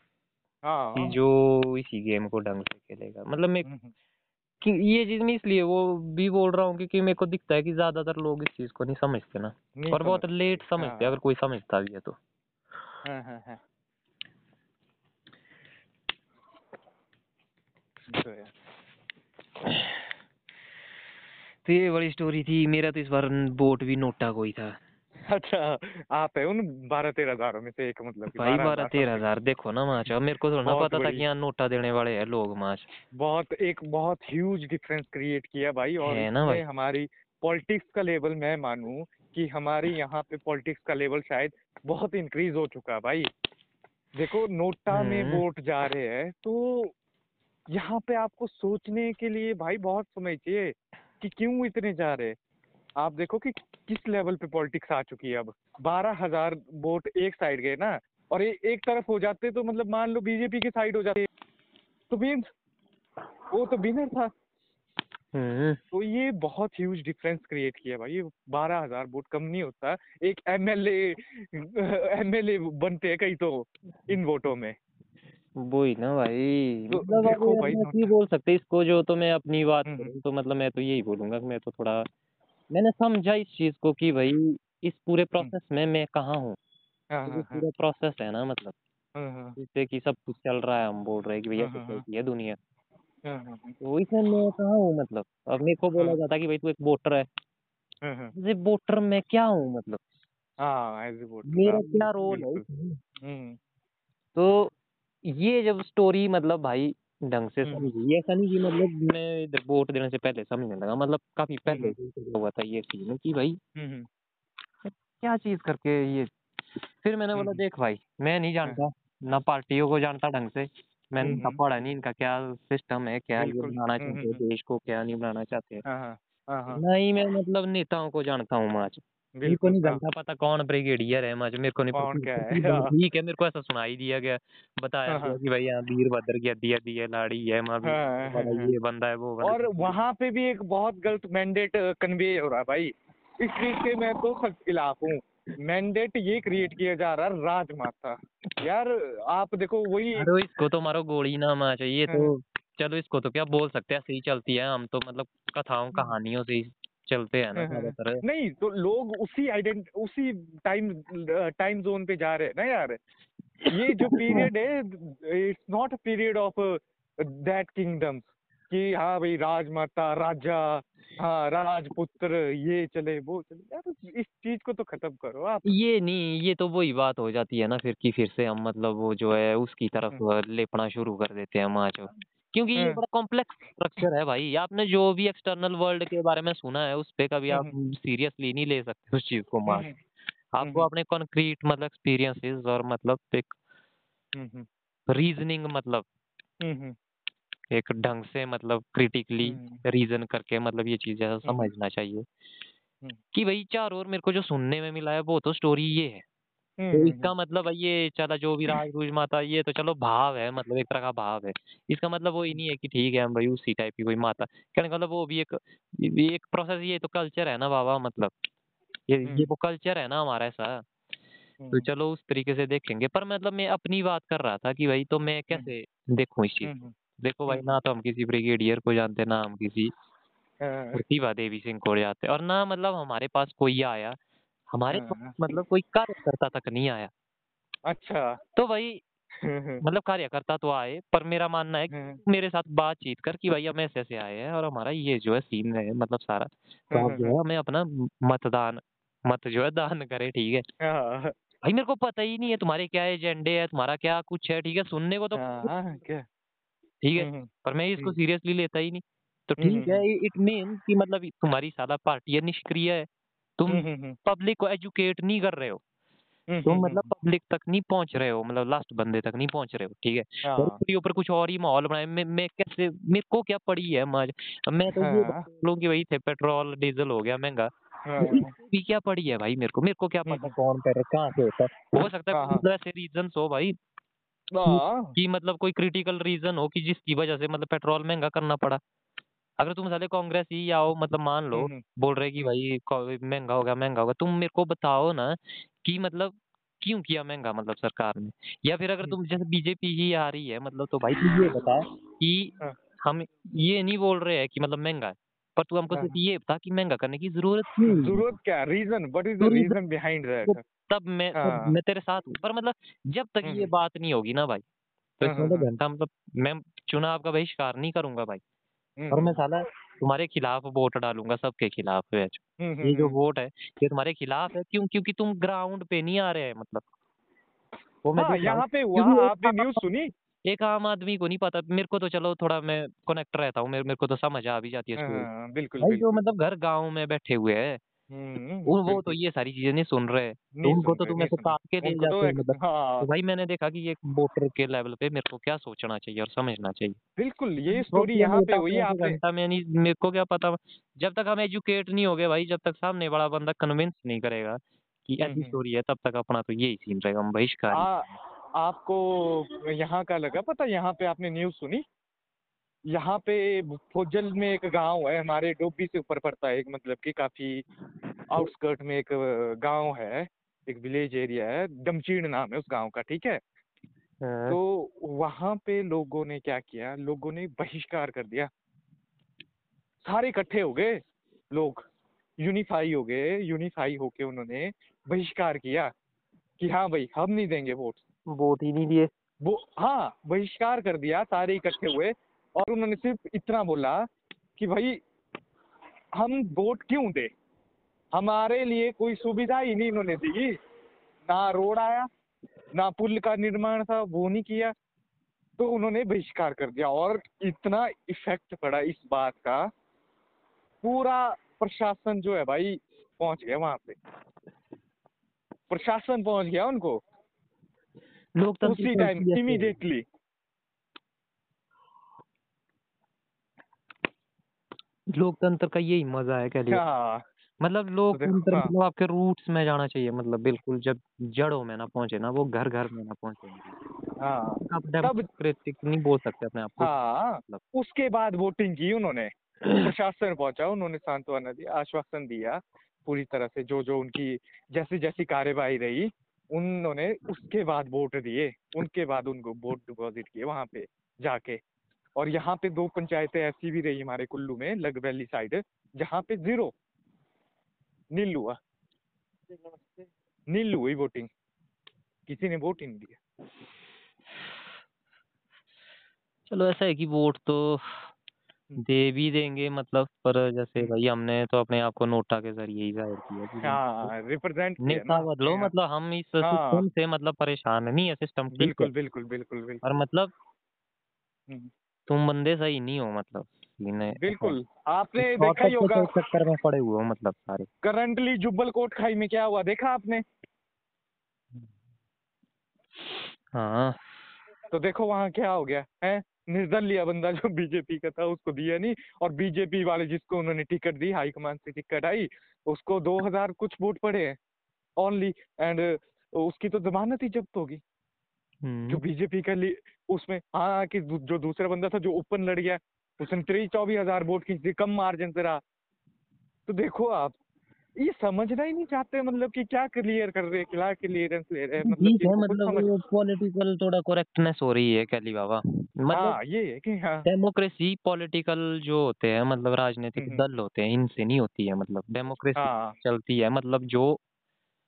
S1: हाँ,
S2: कि जो इसी गेम को ढंग से खेलेगा मतलब मैं
S1: हम्म, हम्म।
S2: कि ये चीज़ मैं इसलिए वो भी बोल रहा हूँ क्योंकि मेरे को दिखता है कि ज़्यादातर लोग इस चीज़ को नहीं समझते ना
S1: नहीं
S2: और बहुत लेट समझते हाँ। अगर कोई समझता भी है तो
S1: हाँ, हाँ, हाँ। तो है।
S2: तो ये बड़ी स्टोरी थी मेरा तो इस बार बोट भी नोटा कोई था
S1: अच्छा आप है उन बारह तेरह हज़ारों में से एक मतलब
S2: भाई बारह तेरह हज़ार देखो ना माच अब मेरे को थोड़ा ना पता था कि यहाँ नोटा देने वाले हैं लोग माच
S1: बहुत एक बहुत ह्यूज डिफरेंस क्रिएट किया भाई और
S2: है ना भाई?
S1: हमारी पॉलिटिक्स का लेवल मैं मानूं कि हमारे यहाँ पे पॉलिटिक्स का लेवल शायद बहुत इंक्रीज हो चुका है भाई देखो नोटा में
S2: हम्म।
S1: वोट जा रहे हैं तो यहाँ पे आपको सोचने के लिए भाई बहुत समय चाहिए कि क्यों इतने जा रहे हैं आप देखो कि किस लेवल पे पॉलिटिक्स आ चुकी है अब। बारह हज़ार वोट एक साइड गए ना और ए, एक तरफ़ हो जाते तो मतलब मान लो बीजेपी की साइड हो जाते। तो मीन्स वो तो विनर था।
S2: हम्म।
S1: तो ये बहुत ह्यूज डिफरेंस क्रिएट किया भाई। ये बारह हज़ार वोट कम नहीं होता। एक एमएलए एमएलए बनते हैं कई तो इन वोटों में।
S2: वही ना भाई।
S1: तो
S2: मतलब
S1: देखो भाई
S2: बोल सकते इसको जो तो मैं अपनी बात
S1: हम्म,
S2: तो मतलब मैं तो यही बोलूँगा मैं तो थोड़ा मैंने समझा इस चीज़ को कि भाई इस पूरे प्रोसेस में मैं कहाँ हूँ?
S1: हाँ
S2: तो
S1: हाँ हाँ।
S2: पूरा प्रोसेस है ना मतलब।
S1: हाँ हाँ।
S2: जिससे कि सब कुछ चल रहा है हम बोल रहे हैं कि भैया
S1: हाँ, हाँ, हाँ।
S2: सोसाइटी है दुनिया।
S1: हाँ, हाँ, हाँ,
S2: तो इसमें मैं कहाँ हूँ मतलब? अब मेरे को बोला
S1: हाँ।
S2: जाता कि भाई तू एक वोटर है।
S1: हाँ, हाँ।
S2: जैसे वोटर में क्या हूँ मतलब?
S1: हाँ एज ए वोटर
S2: मेरा क्या रोल है
S1: बिल्कुल।
S2: इसमें?
S1: हम्म
S2: तो ये जब स्टोरी मतलब भाई ढंग से समझी। ऐसा नहीं कि मतलब मैं वोट देने से पहले समझने लगा मतलब काफ़ी पहले ही। हुआ था ये सीन कि भाई क्या चीज़ करके ये फिर मैंने बोला देख भाई मैं नहीं जानता ना पार्टियों को जानता ढंग से मैंने इनका
S1: हम्म,
S2: पढ़ा नहीं इनका क्या सिस्टम है क्या ये बनाना चाहते हैं देश को क्या नहीं बनाना चाहते हैं?
S1: हाँ हाँ। हाँ हाँ।
S2: ना ही मैं मतलब नेताओं को जानता हूँ माच मेरे को नहीं जानता पता कौन ब्रिगेडियर है मेरे को नहीं
S1: कौन क्या है?
S2: ठीक है। ठीक है मेरे को ऐसा सुनाई दिया गया। बताया
S1: हाँ, हाँ,
S2: कि भाई यहाँ वीरभद्र की है लाड़ी है माँ। ये बंदा है वो बंदा
S1: और वहाँ पे भी एक बहुत गलत मैंडेट कन्वे हो रहा है भाई। इस चीज़ से मैं तो खिलाफ हूँ। मैंडेट ये क्रिएट किया जा रहा है राजमाता। यार आप देखो वही
S2: इसको तो मारो गोली ना मार चाहिए तो चलो इसको तो क्या बोल सकते हैं सही चलती है। हम तो मतलब कथाओं कहानियों से चलते हैं ना
S1: हाँ, हाँ, नहीं तो लोग उसी आइडेंट उसी टाइम टाइम जोन पे जा रहे हैं ना यार। ये जो (laughs) पीरियड है it's not a period of that kingdom कि हाँ भाई राजमाता राजा हाँ राजपुत्र ये चले वो चले। यार इस चीज़ को तो खत्म करो आप।
S2: ये नहीं ये तो वही बात हो जाती है ना फिर कि फिर से हम मतलब वो जो है उसकी तरफ़ लेपना शुरू कर देते हैं माँ क्योंकि ये
S1: हम्म।
S2: बड़ा कॉम्प्लेक्स स्ट्रक्चर है भाई। आपने जो भी एक्सटर्नल वर्ल्ड के बारे में सुना है उस पर कभी आप सीरियसली नहीं ले सकते उस चीज़ को मार।
S1: हम्म,
S2: आपको अपने कॉन्क्रीट मतलब एक्सपीरियंसेस और मतलब एक
S1: हम्म,
S2: रीजनिंग मतलब
S1: हम्म,
S2: एक ढंग से मतलब क्रिटिकली
S1: हम्म,
S2: रीजन करके मतलब ये चीज़ें
S1: हम्म।
S2: समझना चाहिए
S1: हम्म।
S2: कि भाई चार और मेरे को जो सुनने में मिला है वो तो स्टोरी ये है। तो
S1: हम्म,
S2: इसका मतलब ये चला जो भी राज रूज माता ये तो चलो भाव है मतलब एक तरह का भाव है। इसका मतलब वो ही नहीं है कि ठीक है हम भाई उसी टाइप की कोई माता। कहने का मतलब वो भी एक ये एक प्रोसेस ये तो कल्चर है ना बाबा मतलब ये ये वो कल्चर है ना हमारा ऐसा। तो
S1: हम्म,
S2: चलो उस तरीके से देखेंगे पर मतलब मैं अपनी बात कर रहा था कि भाई तो मैं कैसे देखूँ इस चीज़
S1: हम्म,
S2: देखो भाई
S1: हम्म।
S2: ना तो हम किसी ब्रिगेडियर को जानते ना हम किसी
S1: हाँ,
S2: प्रतिभा देवी सिंह को जानते और ना मतलब हमारे पास कोई आया हमारे
S1: हाँ।
S2: पास मतलब कोई कार्यकर्ता तक नहीं आया।
S1: अच्छा।
S2: तो भाई
S1: हम्म,
S2: मतलब कार्यकर्ता तो आए पर मेरा मानना है
S1: हम्म,
S2: मेरे साथ बातचीत कर कि भाई हम ऐसे ऐसे आए हैं और हमारा ये जो है सीन है मतलब सारा तो आप जो है। हमें अपना मतदान मत जो है दान करे ठीक है?
S1: हाँ,
S2: भाई मेरे को पता ही नहीं है तुम्हारे क्या एजेंडे है तुम्हारा क्या कुछ है ठीक है? सुनने को तो
S1: हाँ,
S2: ठीक है
S1: हम्म,
S2: पर मैं इसको
S1: हम्म।
S2: सीरियसली लेता ही नहीं। तो
S1: हम्म,
S2: ठीक है इट मीन कि मतलब तुम्हारी सारा पार्टी है निष्क्रिय है। तुम
S1: हम्म, हम्म,
S2: पब्लिक को एजुकेट नहीं कर रहे हो।
S1: हम्म,
S2: तुम
S1: हम्म,
S2: मतलब पब्लिक तक नहीं पहुँच रहे हो मतलब लास्ट बंदे तक नहीं पहुँच रहे हो ठीक है? और
S1: हाँ,
S2: उसके ऊपर कुछ और ही माहौल बनाए। मैं मैं कैसे मेरे को क्या पड़ी है माज? मैं तो ये
S1: हाँ।
S2: बोलूँ कि भाई थे पेट्रोल डीजल हो गया महँगा।
S1: हाँ,
S2: भी क्या पड़ी है भाई मेरे को? मेरे को क्या पता?
S1: हम्म।
S2: कौन कर कहाँ से होता है? हो सकता है ऐसे रीजन हो भाई। कि मतलब कोई क्रिटिकल रीजन हो कि जिसकी वजह से मतलब पेट्रोल महँगा करना पड़ा। अगर तुम साले कांग्रेस ही आओ मतलब मान लो
S1: हम्म,
S2: बोल रहे कि भाई महँगा होगा महँगा होगा तुम मेरे को बताओ ना कि मतलब क्यों किया महँगा मतलब सरकार ने या फिर अगर तुम जैसे बीजेपी ही आ रही है मतलब तो भाई तू ये बता कि
S1: हाँ।
S2: हम ये नहीं बोल रहे हैं कि मतलब महँगा है पर तू हमको
S1: हाँ,
S2: सिर्फ़ ये बता कि महँगा करने की ज़रूरत क्यों है?
S1: ज़रूरत क्या रीजन व्हाट इज़ द
S2: तो
S1: रीजन बिहाइंड दैट
S2: तब मैं तब
S1: हाँ।
S2: मैं तेरे साथ हूँ पर मतलब जब तक ये
S1: हम्म।
S2: बात नहीं होगी ना भाई तो
S1: हाँ,
S2: इसमें
S1: हाँ,
S2: तो घंटा मतलब मैं चुनाव का बहिष्कार नहीं करूँगा भाई
S1: हम्म,
S2: और मैं साला तुम्हारे खिलाफ वोट डालूँगा सबके खिलाफ है
S1: हम्म,
S2: ये जो
S1: हम्म,
S2: वोट है ये तुम्हारे खिलाफ है क्यों? क्योंकि तुम ग्राउंड पे नहीं आ रहे हैं मतलब। वो मैं
S1: हाँ
S2: हूँ।
S1: यहाँ पे
S2: हुआ
S1: वहाँ आपने न्यूज़ सुनी?
S2: एक आम आदमी को नहीं पता। मेरे को तो चलो थोड़ा मैं कनेक्ट रहता हूँ मेरे मेरे को तो समझ आ भी जाती है बिल्कुल,
S1: हाँ, बिल्कुल
S2: भाई जो मतलब घर गाँव में बैठे हुए हैं
S1: हम्म,
S2: उन वो तो ये सारी चीज़ें नहीं सुन रहे तो
S1: नहीं
S2: उनको तो तुम ऐसे काट के। ले जाते
S1: तो
S2: हो मतलब।
S1: हाँ।
S2: तो भाई मैंने देखा कि एक वोटर के लेवल पे मेरे को क्या सोचना चाहिए और समझना चाहिए।
S1: बिल्कुल ये
S2: तो
S1: स्टोरी यहाँ पे हुई
S2: घंटा में नहीं मेरे को क्या पता जब तक हम एजुकेट नहीं हो गए भाई जब तक सामने बड़ा बंदा कन्विंस नहीं करेगा कि
S1: हम्म,
S2: ऐसी
S1: हम्म।
S2: स्टोरी है तब तक अपना तो यही सीन रहेगा हम बहिष्कार
S1: आपको यहाँ का लगा पता यहाँ पे आपने न्यूज़ सुनी? यहाँ पे फोजल में एक गाँव है हमारे डोबी से ऊपर पड़ता है एक मतलब कि काफ़ी आउटस्कर्ट में एक गाँव है एक विलेज एरिया है दमचीड़ नाम है उस गाँव का ठीक है?
S2: हाँ,
S1: तो वहाँ पे लोगों ने क्या किया लोगों ने बहिष्कार कर दिया। सारे इकट्ठे हो गए लोग यूनिफाई हो गए यूनिफाई होके उन्होंने बहिष्कार किया कि हाँ भाई हम नहीं देंगे वोट।
S2: वोट ही नहीं दिए।
S1: वो हाँ बहिष्कार कर दिया सारे इकट्ठे हुए। और उन्होंने सिर्फ़ इतना बोला कि भाई हम वोट क्यों दे? हमारे लिए कोई सुविधा ही नहीं इन्होंने दी। ना रोड आया ना पुल का निर्माण था वो नहीं किया। तो उन्होंने बहिष्कार कर दिया और इतना इफ़ेक्ट पड़ा इस बात का। पूरा प्रशासन जो है भाई पहुँच गया वहाँ पे। प्रशासन पहुँच गया उनको।
S2: लोकतंत्र
S1: उसी टाइम इमीडिएटली
S2: लोकतंत्र का यही मज़ा है कह लीजिए।
S1: हाँ
S2: मतलब लोकतंत्र
S1: हाँ।
S2: मतलब आपके रूट्स में जाना चाहिए मतलब बिल्कुल जब जड़ों में ना पहुँचे ना वो घर घर में ना पहुँचे।
S1: हाँ
S2: आप डेमोक्रेटिक नहीं बोल सकते अपने आप को।
S1: हाँ
S2: मतलब
S1: उसके बाद वोटिंग की उन्होंने प्रशासन पहुँचा उन्होंने सांत्वना दिया आश्वासन दिया पूरी तरह से जो जो उनकी जैसी जैसी कार्यवाही रही उन्होंने उसके बाद वोट दिए उनके बाद उनको वोट डिपॉजिट किए वहाँ पे जाके। और यहाँ पे दो पंचायतें ऐसी भी रही हमारे कुल्लू में लग वैली साइड जहाँ पे ज़ीरो। नील हुआ नील हुई वोटिंग किसी ने वोट ही नहीं दिया।
S2: चलो ऐसा है कि वोट तो दे भी देंगे मतलब पर जैसे
S1: हम्म।
S2: भाई हमने तो अपने आप को नोटा के ज़रिए ही ज़ाहिर किया कि
S1: हाँ रिप्रेजेंट
S2: नेता बदलो
S1: हाँ,
S2: मतलब हम इस
S1: हाँ।
S2: सिस्टम से मतलब परेशान नहीं है। सिस्टम
S1: बिल्कुल बिल्कुल बिल्कुल बिल्कुल।
S2: और मतलब
S1: हम्म,
S2: तुम बंदे सही नहीं हो मतलब
S1: बिल्कुल। आपने देखा ही होगा।
S2: चक्कर में पड़े हुए हो मतलब सारे।
S1: करंटली जुब्बल कोट खाई में क्या हुआ देखा आपने?
S2: हाँ।
S1: तो देखो वहाँ क्या हो गया है? निर्दलीय बंदा जो बीजेपी का था उसको दिया नहीं और बीजेपी वाले जिसको उन्होंने टिकट दी हाईकमान से टिकट आई उसको दो हज़ार कुछ वोट पड़े हैं ओनली एंड उसकी तो जमानत ही जब्त होगी। जो
S2: हम्म,
S1: बीजेपी का उसमें हाँ कि जो दूसरा बंदा था जो ओपन लड़ गया उसने तेईस चौबीस हज़ार वोट खींच दी कम मार्जिन से रहा। तो देखो आप ये समझना ही नहीं चाहते मतलब कि क्या क्लियर कर रहे हैं क्या क्लियरेंस ले रहे हैं मतलब
S2: है मतलब पॉलिटिकल थोड़ा करेक्टनेस हो रही है कैली बाबा? मतलब
S1: हाँ ये है कि हाँ।
S2: डेमोक्रेसी पॉलिटिकल जो होते हैं मतलब राजनीतिक
S1: हम्म,
S2: दल होते हैं इनसे नहीं होती है मतलब डेमोक्रेसी
S1: हाँ।
S2: चलती है मतलब जो
S1: हम्म,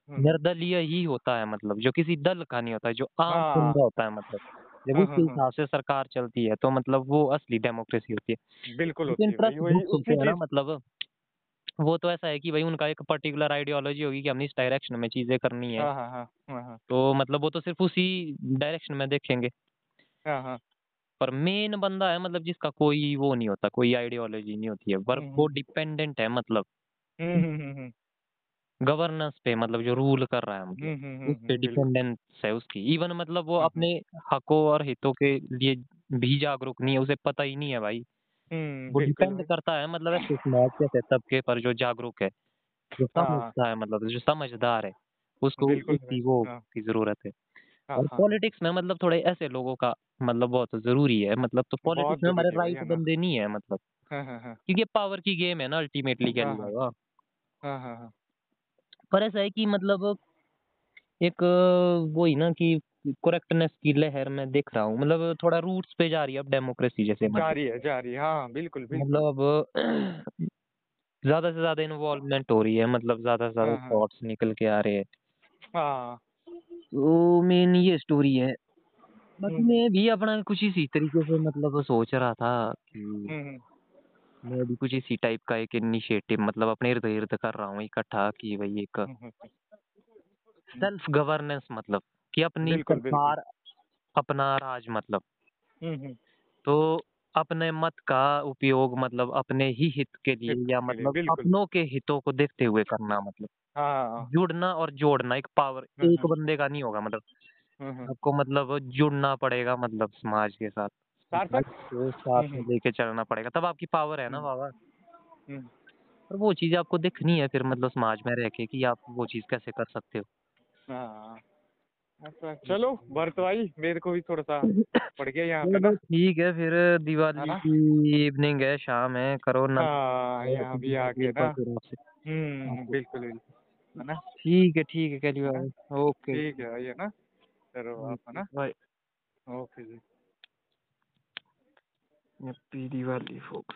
S2: निर्दलीय ही होता है मतलब जो किसी दल का नहीं होता है जो आम
S1: हाँ।
S2: होता है मतलब। जब
S1: हाँ,
S2: उसके
S1: हाँ, हाँ।
S2: हिसाब से सरकार चलती है तो मतलब वो असली डेमोक्रेसी होती है।
S1: बिल्कुल होती है उसी
S2: ना मतलब वो तो ऐसा है कि भाई उनका एक पर्टिकुलर आइडियोलॉजी होगी कि हमने इस डायरेक्शन में चीज़ें करनी है।
S1: हाँ हाँ
S2: तो मतलब वो तो सिर्फ़ उसी डायरेक्शन में देखेंगे। पर मेन बंदा है मतलब जिसका कोई वो नहीं होता कोई आइडियोलॉजी नहीं होती है। पर
S1: हम्म,
S2: वो डिपेंडेंट है मतलब
S1: हम्म हम्म हम्म हम्म,
S2: गवर्नेंस पे मतलब जो रूल कर रहा है मतलब
S1: हम्म, हम्म, हम्म,
S2: उस पे
S1: हम्म, बिल्कुल।
S2: डिपेंडेंस है उसकी। इवन मतलब वो अपने हकों और हितों के लिए भी जागरूक नहीं है उसे पता ही नहीं है भाई।
S1: हम्म
S2: वो
S1: बिल्कुल
S2: डिपेंड
S1: भाई।
S2: करता है मतलब (coughs) ऐसे समाज के ऐसे तबके पर जो जागरूक है जो
S1: हाँ।
S2: समझता है मतलब जो समझदार है उसको
S1: बिल्कुल
S2: उसकी वो
S1: हाँ।
S2: की ज़रूरत है।
S1: हाँ
S2: और
S1: हाँ।
S2: पॉलिटिक्स में मतलब थोड़े ऐसे लोगों का मतलब बहुत ज़रूरी है मतलब तो
S1: बहुत
S2: पॉलिटिक्स में हमारे
S1: ज़रूरी है भाई
S2: राइट
S1: है ना
S2: बंदे नहीं है मतलब।
S1: हाँ हाँ हाँ।
S2: क्योंकि पावर की गेम है ना अल्टीमेटली
S1: हाँ हाँ। हाँ हाँ हाँ।
S2: पर ऐसा है कि मतलब एक अ, वही ना कि करेक्टनेस की लहर में देख रहा हूँ। मतलब थोड़ा रूट्स पे जा रही है अब डेमोक्रेसी जैसे मतलब
S1: जारी है। जारी है। हाँ बिल्कुल बिल्कुल।
S2: मतलब (clears throat) अब ज़्यादा से ज़्यादा इन्वॉल्वमेंट हो रही है मतलब ज़्यादा से ज़्यादा
S1: हाँ हाँ।
S2: थॉट्स निकल के आ रहे हैं।
S1: हाँ।
S2: तो मेन ये स्टोरी है।
S1: हम्म,
S2: मैं भी अपना कुछ इसी तरीके से मतलब सोच रहा था कि
S1: हम्म, हम्म,
S2: मैं भी कुछ इसी टाइप का एक इनिशिएटिव मतलब अपने इर्द गिर्द कर रहा हूँ इकट्ठा कि भाई एक सेल्फ गवर्नेंस मतलब कि अपनी
S1: बिल्कुल
S2: सरकार अपना राज मतलब। तो अपने मत का उपयोग मतलब अपने ही हित के लिए या मतलब अपनों के हितों को देखते हुए करना मतलब।
S1: हाँ।
S2: जुड़ना और जोड़ना एक पावर एक बंदे का नहीं होगा मतलब। आपको मतलब जुड़ना पड़ेगा मतलब समाज के साथ। साथ
S1: हम्म,
S2: में
S1: हम्म,
S2: लेके चलना पड़ेगा। तब आपकी पावर है ना बाबा
S1: हम्म,
S2: और वो चीज़ आपको दिखनी है फिर मतलब समाज में रह के कि आप वो चीज़ कैसे कर सकते हो।
S1: हाँ। अच्छा चलो भरत भाई मेरे को भी थोड़ा सा पड़ गया यहाँ पे ना।
S2: ठीक है फिर दिवाली की इवनिंग है शाम है करो ना।
S1: हाँ यहाँ भी आके
S2: एक
S1: ना। हम्म बिल्कुल बिल्कुल। है ना?
S2: ठीक है ठीक है
S1: है
S2: बाबा ओके।
S1: ठीक है है ना। चलो आप है ना? ओके जी।
S2: happy diwali folks.